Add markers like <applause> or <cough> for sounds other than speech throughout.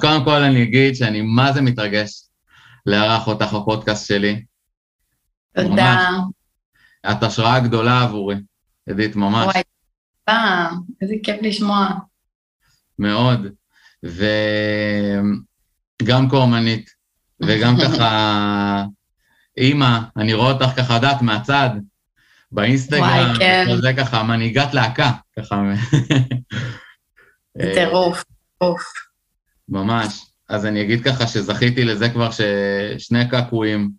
קודם כל אני אגיד שאני מה זה מתרגש לארח אותך בפודקאסט שלי. תודה. ממש. את השראה גדולה עבורי, עדית, ממש, וואי, תודה. איזה כיף לשמוע. מאוד. וגם כאומנית, וגם <laughs> ככה אימא, אני רואה אותך ככה, דעת, מהצד, באינסטגרם, וואי, כן. וכל זה ככה, מנהיגת להקה, ככה. זה טירוף, טירוף. ממש. אז אני אגיד ככה שזכיתי לזה כבר ששני קעקועים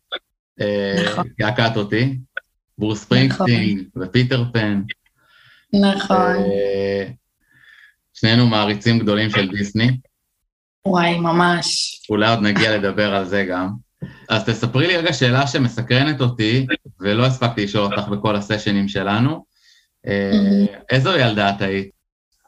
אה, נכון. קעקעת אותי, ברוס ספרינגסטין ופיטר פן. נכון. אה, שנינו מעריצים גדולים של דיסני, וואי, ממש. אולי עוד נגיע לדבר על זה גם. אז תספרי לי רגע שאלה שמסקרנת אותי, ולא הספקתי לשאול אותך בכל הסשנים שלנו. אה, איזו ילדה את היית?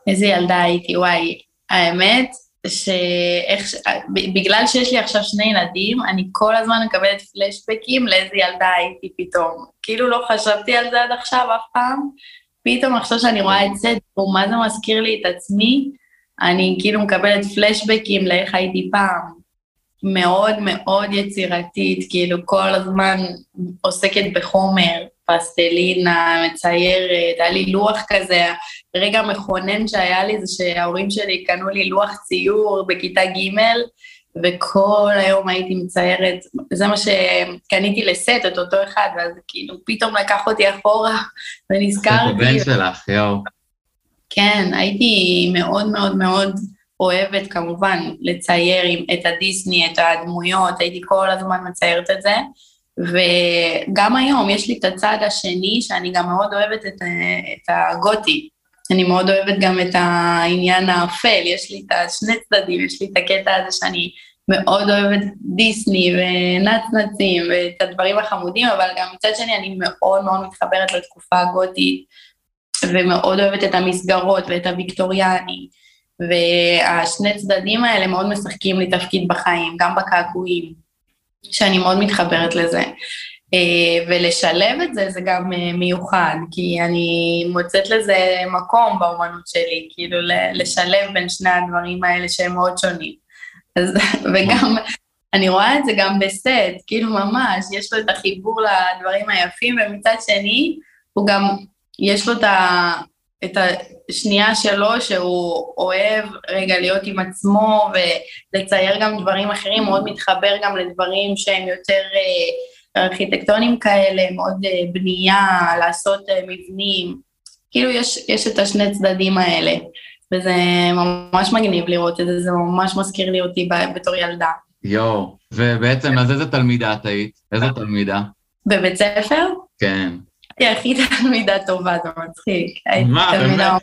איזה ילדה הייתי, וואי. האמת, שאיך בגלל שיש לי עכשיו שני ילדים, אני כל הזמן מקבלת פלשבקים לאיזה ילדה הייתי פתאום. כאילו לא חשבתי על זה עד עכשיו אף פעם. פתאום עכשיו שאני רואה את זה, הוא מה זה מזכיר לי את עצמי, אני כאילו מקבלת פלשבקים לאיך הייתי פעם. מאוד מאוד יצירתית, כאילו כל הזמן עוסקת בחומר, פסטלינה, מציירת, היה לי לוח כזה, רגע מכונן שהיה לי זה שההורים שלי קנו לי לוח ציור בכיתה ג' וכל היום הייתי מציירת, זה מה שקניתי לסט, את אותו אחד, ואז כאילו פתאום לקח אותי אחורה ונזכרתי. הבן שלך, יואו. כן, הייתי מאוד מאוד מאוד אוהבת כמובן לצייר עם, את הדיסני, את הדמויות, הייתי כל הזמן מציירת את זה. וגם היום יש לי את הצד השני, שאני גם מאוד אוהבת את, את הגותי. אני מאוד אוהבת גם את העניין האפל, יש לי את השני צדדים, יש לי את הקטע הזה שאני מאוד אוהבת דיסני ונצנצים ואת הדברים החמודים, אבל גם מצד שני אני מאוד מאוד מתחברת לתקופה הגותית, ומאוד אוהבת את המסגרות ואת הוויקטוריאני, והשני צדדים האלה מאוד משחקים לי תפקיד בחיים, גם בקעקועים, שאני מאוד מתחברת לזה. אה, ולשלב את זה זה גם אה, מיוחד, כי אני מוצאת לזה מקום באומנות שלי, כאילו לשלב בין שני הדברים האלה שהם מאוד שונים. אז, <laughs> וגם, אני רואה את זה גם בסט, כאילו ממש, יש לו את החיבור לדברים היפים, ומצד שני, הוא גם, יש לו את, ה, את השנייה שלו, שהוא אוהב רגע להיות עם עצמו ולצייר גם דברים אחרים, מאוד מתחבר גם לדברים שהם יותר אה, ארכיטקטונים כאלה, מאוד אה, בנייה, לעשות אה, מבנים, כאילו יש, יש את השני צדדים האלה, וזה ממש מגניב לראות את זה, זה ממש מזכיר לי אותי בתור ילדה. יואו. ובעצם, אז איזה תלמידה את היית? איזו תלמידה? בבית ספר? כן. הייתי הכי תלמידה טובה, זה מצחיק. מה, תלמידה-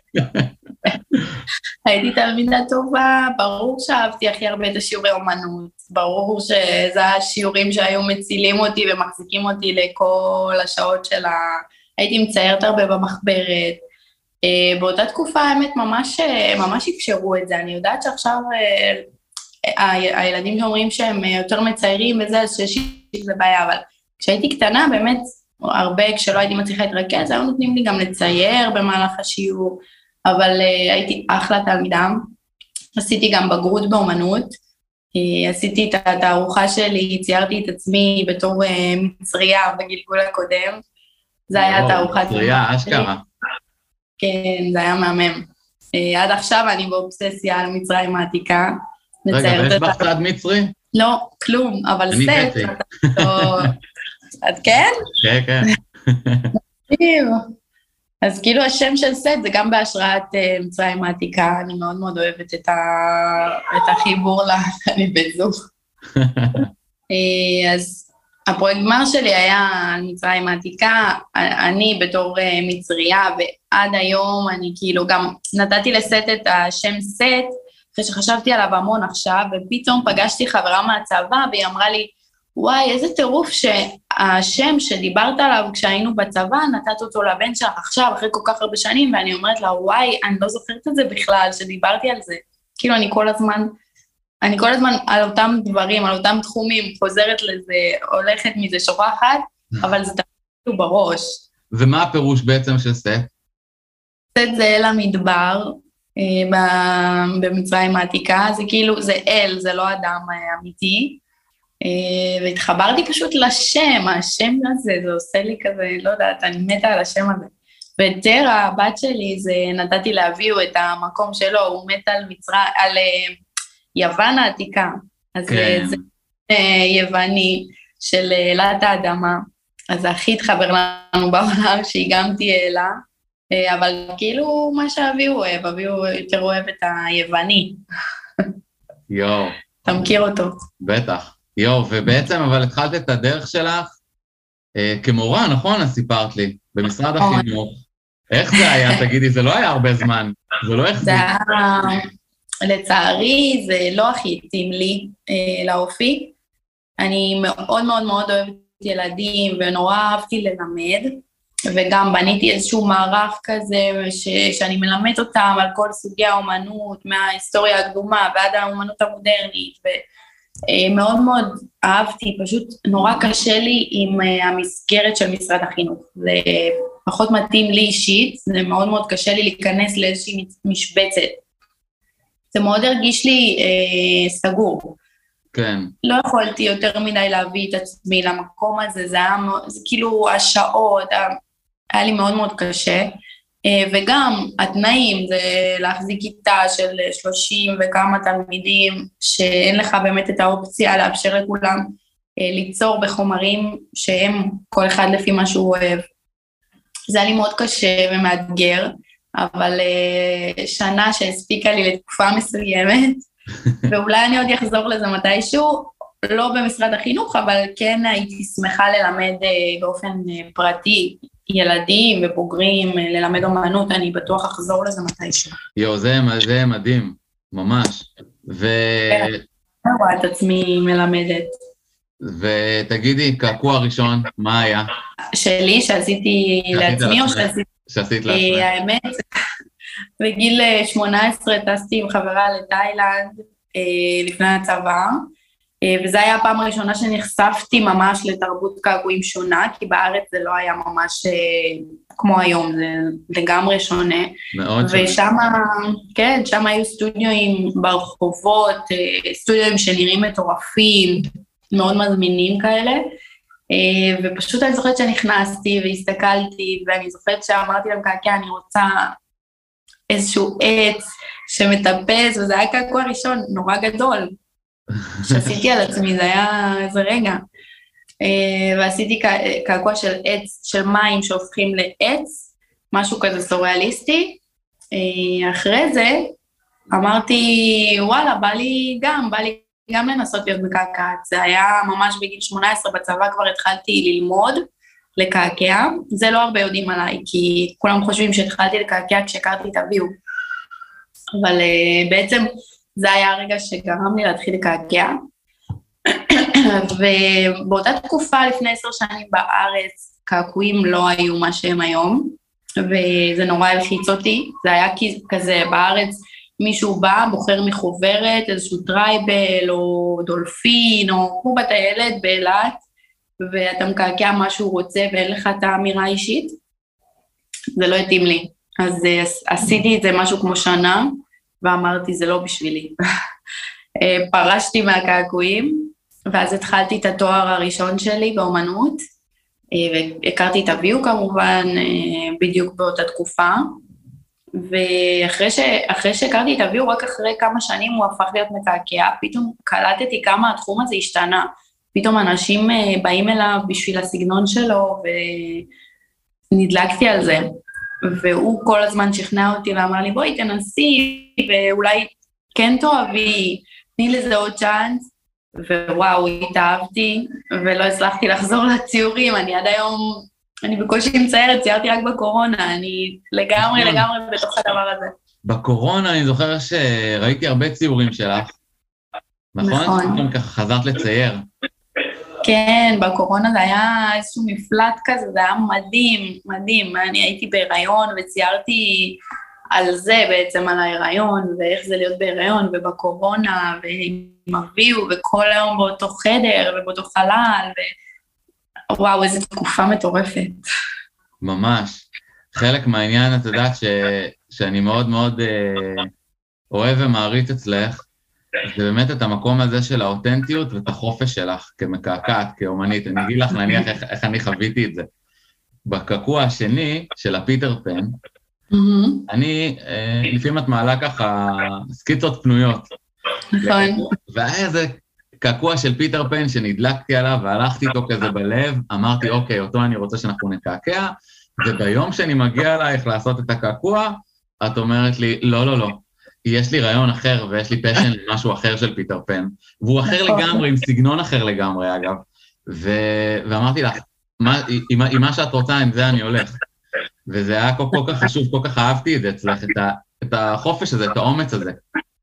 הייתי תלמידה טובה, ברור שאהבתי הכי הרבה את השיעורי אומנות, ברור שזה השיעורים שהיו מצילים אותי ומחזיקים אותי לכל השעות של ה... הייתי מציירת הרבה במחברת. אה, באותה תקופה, האמת, ממש, אה, ממש אפשרו את זה. אני יודעת שעכשיו אה, הילדים שאומרים שהם יותר מציירים וזה, אז שיש איזה בעיה, אבל כשהייתי קטנה, באמת, הרבה, כשלא הייתי מצליחה להתרכז, היו נותנים לי גם לצייר במהלך השיעור. אבל uh, הייתי אחלה תלמידה. עשיתי גם בגרות באומנות, uh, עשיתי את התערוכה שלי, ציירתי את עצמי בתור uh, מצריה בגלגול הקודם. זה היה תערוכת... שלי. אשכרה. כן, זה היה מהמם. Uh, עד עכשיו אני באובססיה על מצרים העתיקה. רגע, ויש בך צד מצרי? לא, כלום, אבל אני סט... את כן? כן, כן. אז כאילו השם של סט זה גם בהשראת uh, מצרים העתיקה, אני מאוד מאוד אוהבת את, ה... את החיבור ל... <laughs> אני בן זוג. אה, אז הפרויקט גמר שלי היה על מצרים העתיקה, אני בתור אה, מצריה, ועד היום אני כאילו גם נתתי לסט את השם סט, אחרי שחשבתי עליו המון עכשיו, ופתאום פגשתי חברה מהצבא, והיא אמרה לי, וואי, איזה טירוף שהשם שדיברת עליו כשהיינו בצבא, נתת אותו לבן שלך עכשיו, אחרי כל כך הרבה שנים, ואני אומרת לה, וואי, אני לא זוכרת את זה בכלל, שדיברתי על זה. כאילו, אני כל הזמן, אני כל הזמן על אותם דברים, על אותם תחומים, חוזרת לזה, הולכת מזה, שוכחת, אבל זה תמיד כאילו בראש. ומה הפירוש בעצם של סט? סט זה אל המדבר, במצרים העתיקה, זה כאילו, זה אל, זה לא אדם אמיתי. והתחברתי פשוט לשם, השם הזה, זה עושה לי כזה, לא יודעת, אני מתה על השם הזה. וטרה, הבת שלי, זה נתתי לאביו את המקום שלו, הוא מת על מצרים, על יוון העתיקה. אז כן. זה יווני של אלת האדמה. אז זה הכי התחבר לנו בעולם, <laughs> שהיא גם תהיה אלה, אבל כאילו מה שאבי אוהב, אבי יותר אוהב את היווני. יואו. אתה מכיר אותו. בטח. יואו, ובעצם אבל התחלת את הדרך שלך אה, כמורה, נכון? אז סיפרת לי, במשרד נכון. החינוך. איך זה היה? <laughs> תגידי, זה לא היה הרבה זמן, זה לא החזיק. זה היה, לצערי, זה לא הכי התאים לי אה, לאופי. אני מאוד מאוד מאוד אוהבת ילדים, ונורא אהבתי ללמד, וגם בניתי איזשהו מערך כזה, ש, שאני מלמד אותם על כל סוגי האומנות, מההיסטוריה הקדומה ועד האומנות המודרנית, ומאוד מאוד אהבתי, פשוט נורא קשה לי עם אה, המסגרת של משרד החינוך. זה פחות מתאים לי אישית, זה מאוד מאוד קשה לי להיכנס לאיזושהי משבצת. זה מאוד הרגיש לי אה, סגור. כן. לא יכולתי יותר מדי להביא את עצמי למקום הזה, זה היה, זה כאילו השעות, היה לי מאוד מאוד קשה. אה, וגם התנאים זה להחזיק כיתה של 30 וכמה תלמידים, שאין לך באמת את האופציה לאפשר לכולם אה, ליצור בחומרים שהם כל אחד לפי מה שהוא אוהב. זה היה לי מאוד קשה ומאתגר, אבל אה, שנה שהספיקה לי לתקופה מסוימת, <laughs> ואולי אני עוד אחזור לזה מתישהו, לא במשרד החינוך, אבל כן הייתי שמחה ללמד באופן פרטי ילדים ובוגרים, אה, ללמד אומנות, אני בטוח אחזור לזה מתישהו. יואו, זה, זה מדהים, ממש. ו... כן, אני רואה את עצמי מלמדת. ותגידי, קעקוע ראשון, מה היה? שלי, שעשיתי לעצמי או שעשיתי... שעשית לעצמי. האמת, <laughs> בגיל 18 אה, טסתי עם חברה לתאילנד אה, לפני הצבא, אה, וזו הייתה הפעם הראשונה שנחשפתי ממש לתרבות קעקועים שונה, כי בארץ זה לא היה ממש כמו היום, זה לגמרי שונה. מאוד שונה. ושם, כן, שם היו סטודיואים ברחובות, סטודיואים שנראים מטורפים, מאוד מזמינים כאלה. ופשוט אני זוכרת שנכנסתי והסתכלתי, ואני זוכרת שאמרתי להם, קעקע, אני רוצה איזשהו עץ שמטפס, וזה היה קעקוע ראשון נורא גדול, שעשיתי על עצמי, זה היה איזה רגע. Uh, ועשיתי קעקוע של עץ, של מים שהופכים לעץ, משהו כזה סוריאליסטי. Uh, אחרי זה אמרתי, וואלה, בא לי גם, בא לי גם לנסות להיות מקעקעת. זה היה ממש בגיל 18, בצבא כבר התחלתי ללמוד. לקעקע, זה לא הרבה יודעים עליי, כי כולם חושבים שהתחלתי לקעקע כשהכרתי את אביו. אבל uh, בעצם זה היה הרגע שגרם לי להתחיל לקעקע. ובאותה תקופה, לפני עשר שנים בארץ, קעקועים לא היו מה שהם היום, וזה נורא הלחיץ אותי. זה היה כזה, בארץ מישהו בא, בוחר מחוברת, איזשהו tribal, או דולפין, או כמו בטיילת באילת, ואתה מקעקע מה שהוא רוצה ואין לך את האמירה האישית, זה לא התאים לי. אז אה, עשיתי את זה משהו כמו שנה, ואמרתי, זה לא בשבילי. אה, פרשתי מהקעקועים, ואז התחלתי את התואר הראשון שלי באומנות, אה, והכרתי את אביו כמובן, בדיוק באותה תקופה. ואחרי שהכרתי את אביו, רק אחרי כמה שנים הוא הפך להיות מקעקע, פתאום קלטתי כמה התחום הזה השתנה. פתאום אנשים אה, באים אליו בשביל הסגנון שלו, ונדלקתי על זה. והוא כל הזמן שכנע אותי ואמר לי, בואי תנסי, ואולי כן תאהבי, תני לזה עוד צ'אנס. ווואו, התאהבתי, ולא הצלחתי לחזור לציורים, אני עד היום, אני בקושי מציירת, ציירתי רק בקורונה, אני לגמרי נכון. לגמרי בתוך הדבר הזה. בקורונה אני זוכר שראיתי הרבה ציורים שלך, נכון? נכון. ככה חזרת לצייר. כן, בקורונה זה היה איזשהו מפלט כזה, זה היה מדהים, מדהים. אני הייתי בהיריון וציירתי על זה בעצם, על ההיריון, ואיך זה להיות בהיריון, ובקורונה, ועם אביו, וכל היום באותו חדר, ובאותו חלל, ו... וואו, איזו תקופה מטורפת. ממש. חלק מהעניין, את יודעת, ש... שאני מאוד מאוד אה, אוהב ומעריץ אצלך, זה באמת את המקום הזה של האותנטיות ואת החופש שלך כמקעקעת, כאומנית. אני אגיד לך נניח איך, איך אני חוויתי את זה. בקעקוע השני של הפיטר פן, mm-hmm. אני, אה, לפעמים את מעלה ככה סקיצות פנויות. נכון. והיה איזה קעקוע של פיטר פן שנדלקתי עליו והלכתי איתו כזה בלב, אמרתי, אוקיי, אותו אני רוצה שאנחנו נקעקע, וביום שאני מגיע אלייך לעשות את הקעקוע, את אומרת לי, לא, לא, לא, יש לי רעיון אחר ויש לי passion <laughs> למשהו אחר של פיטר פן, והוא אחר נכון. לגמרי, עם סגנון אחר לגמרי, אגב. ו... ואמרתי לך, מה, עם, עם מה שאת רוצה, עם זה אני הולך. וזה היה כל, כל כך חשוב, כל כך אהבתי את זה אצלך, את, ה, את החופש הזה, את האומץ הזה.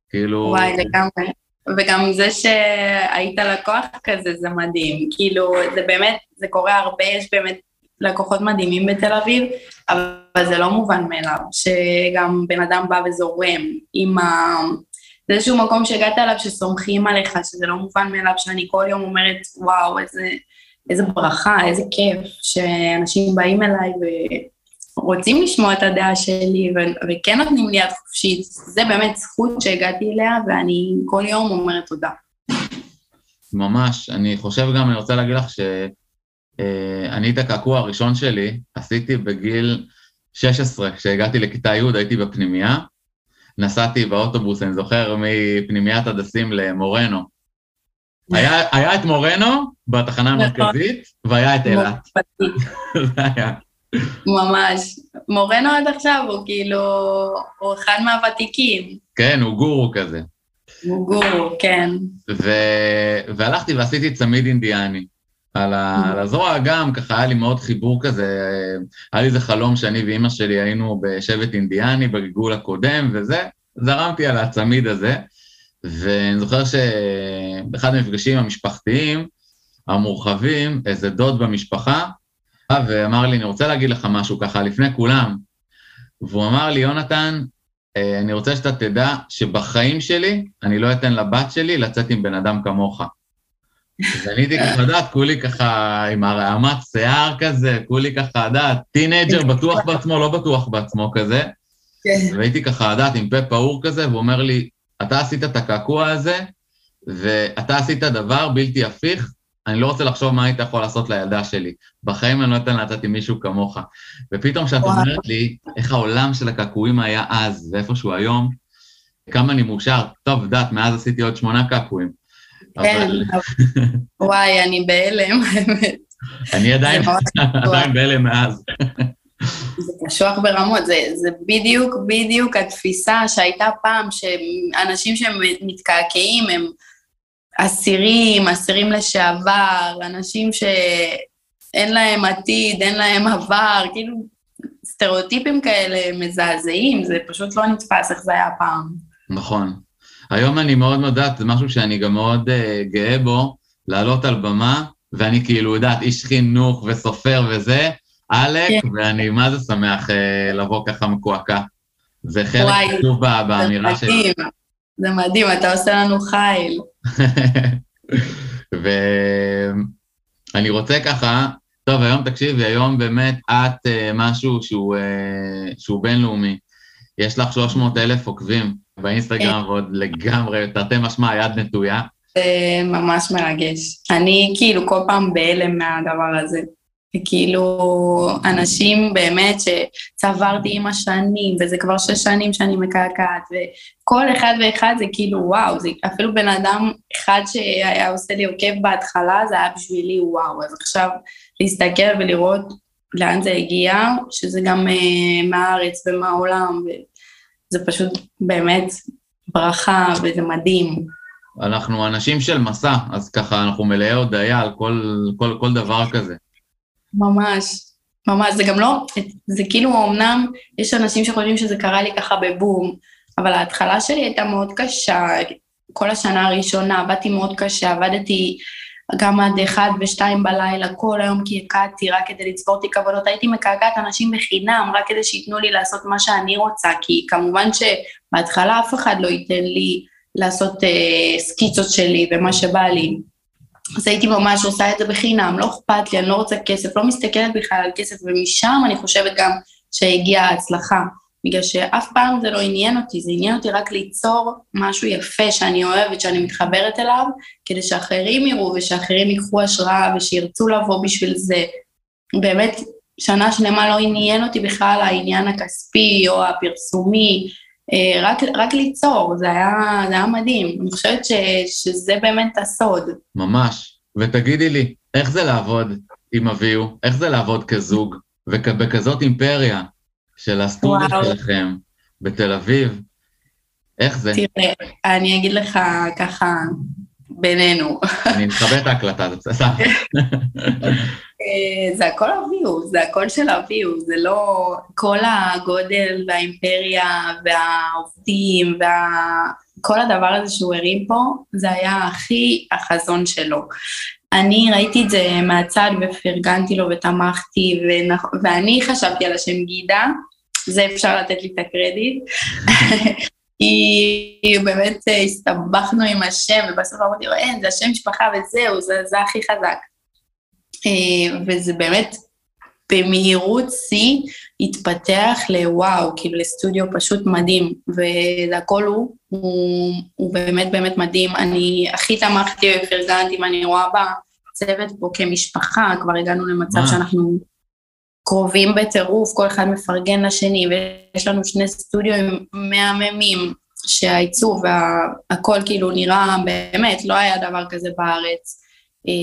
כאילו... וואי, לגמרי. וגם זה שהיית לקוח כזה, זה מדהים. כאילו, זה באמת, זה קורה הרבה, יש באמת לקוחות מדהימים בתל אביב, אבל זה לא מובן מאליו, שגם בן אדם בא וזורם עם ה... זה איזשהו מקום שהגעת אליו שסומכים עליך, שזה לא מובן מאליו, שאני כל יום אומרת, וואו, איזה, איזה ברכה, איזה כיף, שאנשים באים אליי ורוצים לשמוע את הדעה שלי, ו- וכן נותנים לי יד חופשית. זה באמת זכות שהגעתי אליה, ואני כל יום אומרת תודה. ממש, אני חושב גם, אני רוצה להגיד לך ש... אה, אני את הקעקוע הראשון שלי עשיתי בגיל 16, כשהגעתי לכיתה י' הייתי בפנימייה, נסעתי באוטובוס, אני זוכר, מפנימיית הדסים למורנו. <laughs> היה, היה את מורנו בתחנה נכון. המרכזית, והיה את אילת. <laughs> ממש. מורנו עד עכשיו הוא כאילו, הוא אחד מהוותיקים. כן, הוא גורו כזה. הוא גורו, כן. ו- והלכתי ועשיתי צמיד אינדיאני. על, על הזרוע. גם, ככה היה לי מאוד חיבור כזה, היה לי איזה חלום שאני ואימא שלי היינו בשבט אינדיאני בגלגול הקודם וזה, זרמתי על הצמיד הזה, ואני זוכר שבאחד המפגשים המשפחתיים המורחבים, איזה דוד במשפחה, ואמר לי, אני רוצה להגיד לך משהו ככה לפני כולם, והוא אמר לי, יונתן, אה, אני רוצה שאתה תדע שבחיים שלי אני לא אתן לבת שלי לצאת עם בן אדם כמוך. ואני הייתי ככה, יודעת, כולי ככה עם הרעמת שיער כזה, כולי ככה, יודעת, teenager בטוח בעצמו, לא בטוח בעצמו כזה. כן. והייתי ככה, יודעת, עם פה פעור כזה, והוא אומר לי, אתה עשית את הקעקוע הזה, ואתה עשית דבר בלתי הפיך, אני לא רוצה לחשוב מה היית יכול לעשות לילדה שלי. בחיים אני לא אתן לצאת עם מישהו כמוך. ופתאום כשאת אומרת לי איך העולם של הקעקועים היה אז, ואיפשהו היום, כמה אני מאושר. טוב, יודעת, מאז עשיתי עוד שמונה קעקועים. כן, וואי, אני בהלם, האמת. אני עדיין, <laughs> עדיין בהלם מאז. זה קשוח ברמות, זה, זה בדיוק, בדיוק התפיסה שהייתה פעם, שאנשים שמתקעקעים הם אסירים, אסירים לשעבר, אנשים שאין להם עתיד, אין להם עבר, כאילו סטריאוטיפים כאלה מזעזעים, זה פשוט לא נתפס איך זה היה פעם. נכון. היום אני מאוד מודעת, זה משהו שאני גם מאוד uh, גאה בו, לעלות על במה, ואני כאילו, יודעת, איש חינוך וסופר וזה, עלק, כן. ואני מה זה שמח uh, לבוא ככה מקועקע. זה חלק חשוב באמירה שלי. זה מדהים, זה מדהים, אתה עושה לנו חיל. <laughs> ואני רוצה ככה, טוב, היום תקשיבי, היום באמת את uh, משהו שהוא, uh, שהוא בינלאומי. יש לך 300 אלף עוקבים. באינסטגרם ועוד לגמרי, תרתי משמע, יד נטויה. זה ממש מרגש. אני כאילו כל פעם בהלם מהדבר הזה. וכאילו, אנשים באמת שצברתי עם השנים, וזה כבר שש שנים שאני מקעקעת, וכל אחד ואחד זה כאילו, וואו, זה אפילו בן אדם אחד שהיה עושה לי עוקב בהתחלה, זה היה בשבילי וואו. אז עכשיו להסתכל ולראות לאן זה הגיע, שזה גם uh, מהארץ ומהעולם, זה פשוט באמת ברכה וזה מדהים. אנחנו אנשים של מסע, אז ככה אנחנו מלאי הודיה על כל, כל, כל דבר כזה. ממש, ממש, זה גם לא, זה כאילו אמנם יש אנשים שחושבים שזה קרה לי ככה בבום, אבל ההתחלה שלי הייתה מאוד קשה, כל השנה הראשונה עבדתי מאוד קשה, עבדתי גם עד אחד ושתיים בלילה, כל היום קעקעתי רק כדי לצבור תיק עבודות, הייתי מקעקעת אנשים בחינם, רק כדי שייתנו לי לעשות מה שאני רוצה, כי כמובן שבהתחלה אף אחד לא ייתן לי לעשות אה, סקיצות שלי ומה שבא לי. אז הייתי ממש עושה את זה בחינם, לא אכפת לי, אני לא רוצה כסף, לא מסתכלת בכלל על כסף, ומשם אני חושבת גם שהגיעה ההצלחה. בגלל שאף פעם זה לא עניין אותי, זה עניין אותי רק ליצור משהו יפה שאני אוהבת, שאני מתחברת אליו, כדי שאחרים יראו ושאחרים ייקחו השראה ושירצו לבוא בשביל זה. באמת, שנה שלמה לא עניין אותי בכלל העניין הכספי או הפרסומי, אה, רק, רק ליצור, זה היה, זה היה מדהים. אני חושבת ש, שזה באמת הסוד. ממש. ותגידי לי, איך זה לעבוד עם אביהו? איך זה לעבוד כזוג ובכזאת אימפריה של הסטודיו שלכם בתל אביב? איך זה? תראה, אני אגיד לך ככה, בינינו. אני מכבד את ההקלטה, זה בסדר. אה, זה הכל אביהו, זה הכל של אביהו, זה לא כל הגודל והאימפריה והעובדים וכל הדבר הזה שהוא הרים פה, זה היה הכי החזון שלו. אני ראיתי את זה מהצד ופרגנתי לו ותמכתי, ואני חשבתי על השם גידה, זה אפשר לתת לי את הקרדיט. <laughs> כי באמת אה, הסתבכנו עם השם, ובסוף אמרתי לו, אין, זה השם משפחה וזהו, זה, זה הכי חזק. אה, וזה באמת במהירות שיא התפתח לוואו, כאילו לסטודיו פשוט מדהים, והכל הוא, הוא, הוא באמת באמת מדהים. אני הכי תמכתי ופרגנתי, ואני רואה בצוות פה כמשפחה, כבר הגענו למצב שאנחנו קרובים בטירוף, כל אחד מפרגן לשני, ויש לנו שני סטודיו מהממים, שהעיצוב והכל כאילו נראה, באמת, לא היה דבר כזה בארץ. אה,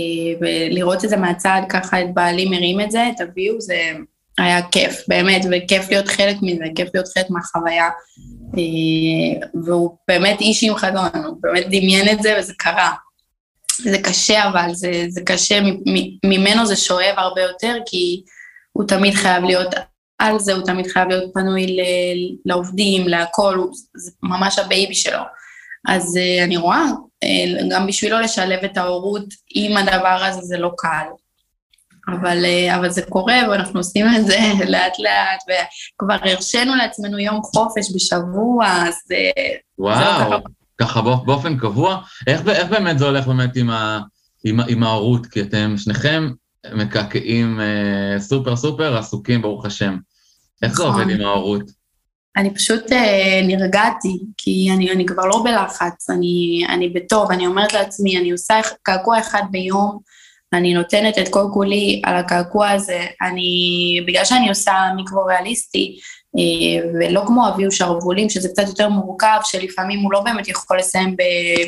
ולראות את זה מהצד, ככה את בעלי מרים את זה, תביאו, זה היה כיף, באמת, וכיף להיות חלק מזה, כיף להיות חלק מהחוויה. אה, והוא באמת איש עם חזון, הוא באמת דמיין את זה וזה קרה. זה קשה אבל, זה, זה קשה, ממנו זה שואב הרבה יותר, כי הוא תמיד חייב להיות על זה, הוא תמיד חייב להיות פנוי לעובדים, להכל, זה ממש ה baby שלו. אז אה, אני רואה, גם בשבילו לשלב את ההורות עם הדבר הזה זה לא קל. אבל, uh, אבל זה קורה ואנחנו עושים את זה <laughs> לאט לאט, וכבר הרשינו לעצמנו יום חופש בשבוע, אז... וואו, ככה, ככה באופן קבוע? איך, איך באמת זה הולך באמת עם, ה, עם, עם ההורות? כי אתם שניכם מקעקעים uh, סופר סופר עסוקים, ברוך השם. איך זה עובד נכון. עם ההורות? אני פשוט אה, נרגעתי, כי אני, אני כבר לא בלחץ, אני, אני בטוב, אני אומרת לעצמי, אני עושה קעקוע אחד ביום, אני נותנת את כל כולי על הקעקוע הזה, אני, בגלל שאני עושה מיקרו ריאליסטי, אה, ולא כמו אביהו שרוולים, שזה קצת יותר מורכב, שלפעמים הוא לא באמת יכול לסיים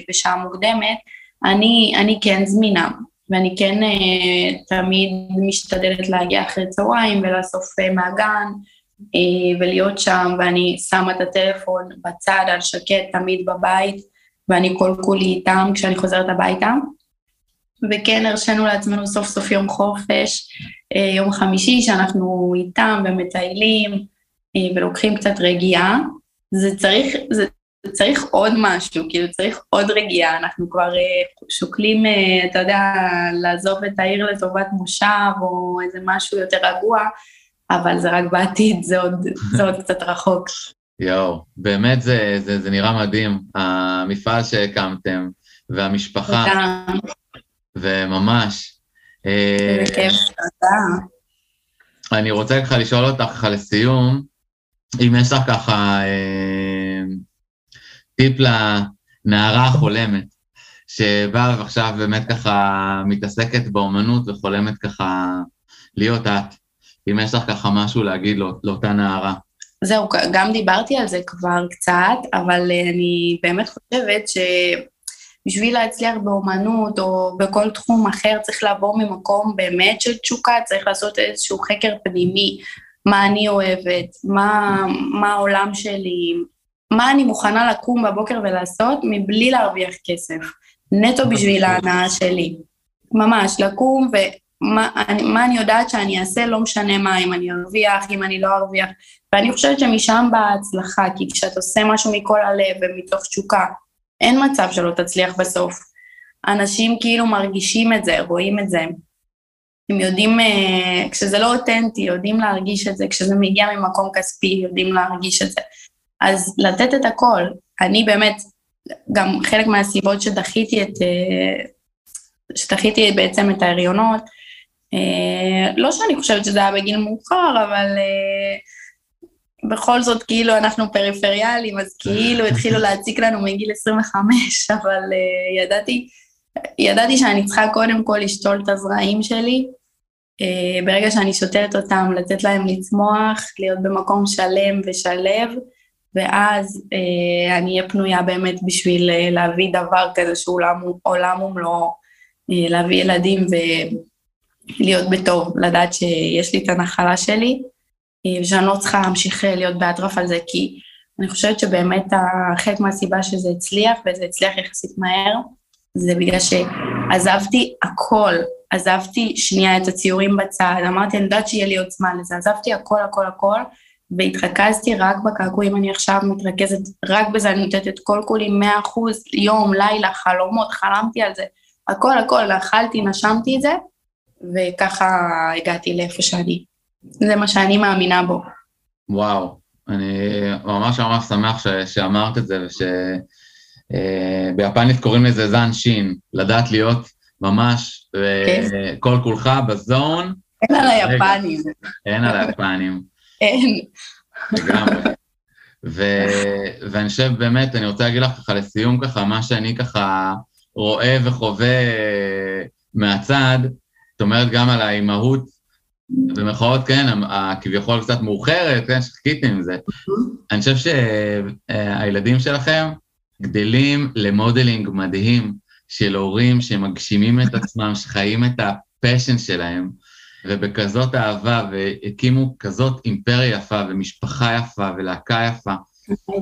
בשעה מוקדמת, אני, אני כן זמינה, ואני כן אה, תמיד משתדלת להגיע אחרי צהריים ולאסוף אה, מהגן, ולהיות שם, ואני שמה את הטלפון בצד, על שקט, תמיד בבית, ואני כל כולי איתם כשאני חוזרת הביתה. וכן, הרשינו לעצמנו סוף סוף יום חופש, אה, יום חמישי, שאנחנו איתם ומטיילים אה, ולוקחים קצת רגיעה. זה צריך, זה צריך עוד משהו, כאילו צריך עוד רגיעה, אנחנו כבר שוקלים, אתה יודע, לעזוב את העיר לטובת מושב או איזה משהו יותר רגוע, אבל זה רק בעתיד, זה עוד, זה עוד קצת רחוק. יואו, באמת זה, זה, זה נראה מדהים, המפעל שהקמתם, והמשפחה. תודה. וממש. איזה אה, כיף, תודה. אני רוצה ככה לשאול אותך ככה לסיום, אם יש לך ככה אה, טיפ לנערה החולמת, שבאה ועכשיו באמת ככה מתעסקת באומנות וחולמת ככה להיות את. אם יש לך ככה משהו להגיד לא, לאותה נערה. זהו, גם דיברתי על זה כבר קצת, אבל אה, אני באמת חושבת שבשביל להצליח באומנות או בכל תחום אחר צריך לעבור ממקום באמת של תשוקה, צריך לעשות איזשהו חקר פנימי, מה אני אוהבת, מה, מה העולם שלי, מה אני מוכנה לקום בבוקר ולעשות מבלי להרוויח כסף, נטו בשביל ההנאה שלי. ממש, לקום ו... מה אני, מה אני יודעת שאני אעשה, לא משנה מה, אם אני ארוויח, אם אני לא ארוויח. ואני חושבת שמשם באה ההצלחה, כי כשאת עושה משהו מכל הלב ומתוך תשוקה, אין מצב שלא תצליח בסוף. אנשים כאילו מרגישים את זה, רואים את זה. הם יודעים, אה, כשזה לא אותנטי, יודעים להרגיש את זה, כשזה מגיע ממקום כספי, יודעים להרגיש את זה. אז לתת את הכל. אני באמת, גם חלק מהסיבות שדחיתי את, אה, שדחיתי בעצם את ההריונות, לא שאני חושבת שזה היה בגיל מאוחר, אבל אה, בכל זאת, כאילו אנחנו פריפריאליים, אז כאילו התחילו <laughs> להציק לנו מגיל 25, <laughs> אבל uh, ידעתי, ידעתי שאני צריכה קודם כל לשתול את הזרעים שלי. ברגע שאני שותלת אותם, לתת להם לצמוח, להיות במקום שלם ושלב, ואז uh, אני אהיה פנויה באמת בשביל להביא דבר כזה שהוא עולם, עולם ומלואו, uh, להביא ילדים ולהיות בטוב, לדעת שיש לי את הנחלה שלי. ושאני לא צריכה להמשיך להיות באטרף על זה, כי אני חושבת שבאמת חלק מהסיבה שזה הצליח, וזה הצליח יחסית מהר, זה בגלל שעזבתי הכל, עזבתי שנייה את הציורים בצד, אמרתי, אני יודעת שיהיה לי עוד זמן לזה, עזבתי הכל, הכל, הכל, והתרכזתי רק בקעקועים, אני עכשיו מתרכזת רק בזה, אני נותנת את כל כולי 100 אחוז, יום, לילה, חלומות, חלמתי על זה, הכל, הכל, אכלתי, נשמתי את זה, וככה הגעתי לאיפה שאני. זה מה שאני מאמינה בו. וואו, אני ממש ממש שמח ש, שאמרת את זה, ושביפנית אה, קוראים לזה זן שין, לדעת להיות ממש כן. כל כולך בזון. אין על היפנים. אין על היפנים. אין. לגמרי. ו- ואני חושב באמת, אני רוצה להגיד לך ככה לסיום ככה, מה שאני ככה רואה וחווה מהצד, זאת אומרת גם על האימהות במרכאות, כן, כביכול קצת מאוחרת, כן, שחיכיתי עם זה. אני חושב שהילדים שלכם גדלים למודלינג מדהים של הורים שמגשימים את עצמם, שחיים את הפשן שלהם, ובכזאת אהבה, והקימו כזאת אימפריה יפה, ומשפחה יפה, ולהקה יפה.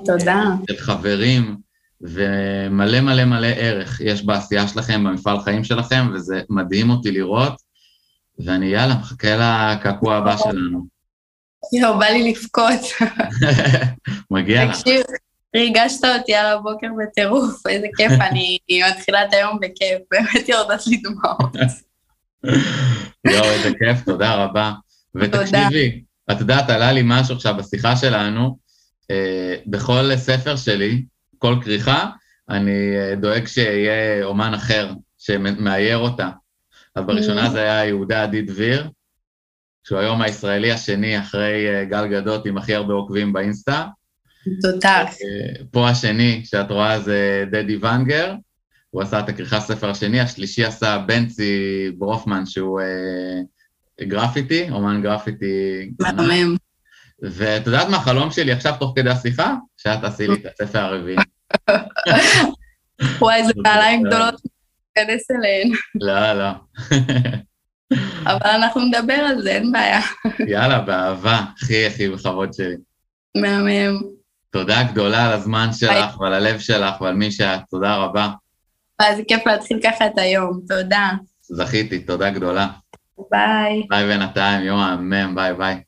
תודה. של חברים, ומלא מלא מלא ערך יש בעשייה שלכם, במפעל חיים שלכם, וזה מדהים אותי לראות. ואני יאללה, מחכה לקעקוע הבא שלנו. יואו, בא לי לבכות. <laughs> מגיע לך. תקשיב, ריגשת אותי על הבוקר בטירוף, איזה כיף, <laughs> אני מתחילה את היום בכיף, באמת יורדות לי דמעות. <laughs> יואו, איזה כיף, תודה רבה. ותקשיבי, את יודעת, עלה לי משהו עכשיו בשיחה שלנו, אה, בכל ספר שלי, כל כריכה, אני אה, דואג שיהיה אומן אחר שמאייר אותה. אז בראשונה mm. זה היה יהודה עדי דביר, שהוא היום הישראלי השני אחרי אה, גל גדות עם הכי הרבה עוקבים באינסטה. תודה. אה, פה השני שאת רואה זה דדי ונגר, הוא עשה את הכריכה ספר השני, השלישי עשה בנצי ברופמן, שהוא אה, גרפיטי, אומן גרפיטי. מהמם. ואת יודעת מה החלום שלי עכשיו, תוך כדי השיחה? שאת תעשי לי את הספר הרביעי. <laughs> וואי, זה נעליים <laughs> גדולות להיכנס אליהן. לא, לא. אבל אנחנו נדבר על זה, אין בעיה. יאללה, באהבה, הכי הכי בכבוד שלי. מהמם. תודה גדולה על הזמן שלך ועל הלב שלך ועל מי שאת, תודה רבה. זה כיף להתחיל ככה את היום, תודה. זכיתי, תודה גדולה. ביי. ביי בינתיים, יום מהמם, ביי ביי.